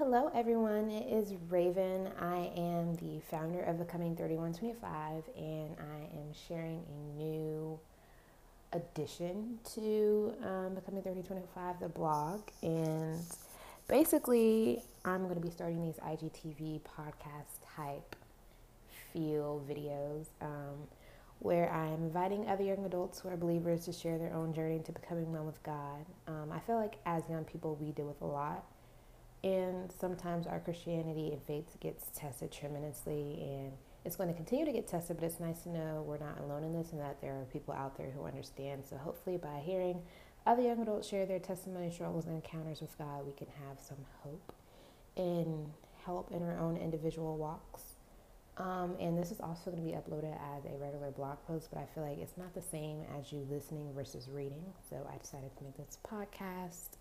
Hello, everyone. It is Raven. I am the founder of Becoming 3125, and I am sharing a new addition to um, Becoming 3025, the blog. And basically, I'm going to be starting these IGTV podcast type feel videos um, where I'm inviting other young adults who are believers to share their own journey to becoming one with God. Um, I feel like as young people, we deal with a lot and sometimes our Christianity and faith gets tested tremendously, and it's going to continue to get tested, but it's nice to know we're not alone in this and that there are people out there who understand. So, hopefully, by hearing other young adults share their testimony, struggles, and encounters with God, we can have some hope and help in our own individual walks. Um, and this is also going to be uploaded as a regular blog post, but I feel like it's not the same as you listening versus reading. So I decided to make this podcast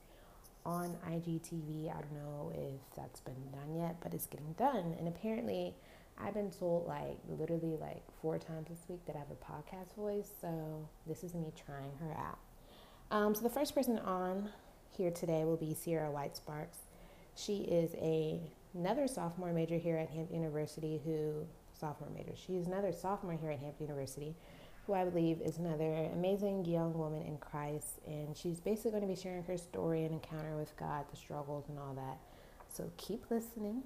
on IGTV. I don't know if that's been done yet, but it's getting done. And apparently, I've been told like literally like four times this week that I have a podcast voice. So this is me trying her out. Um, so the first person on here today will be Sierra White Sparks. She is a another sophomore major here at Hampton University. Who sophomore major? She's another sophomore here at Hampton University who I believe is another amazing young woman in Christ. And she's basically going to be sharing her story and encounter with God, the struggles, and all that. So keep listening.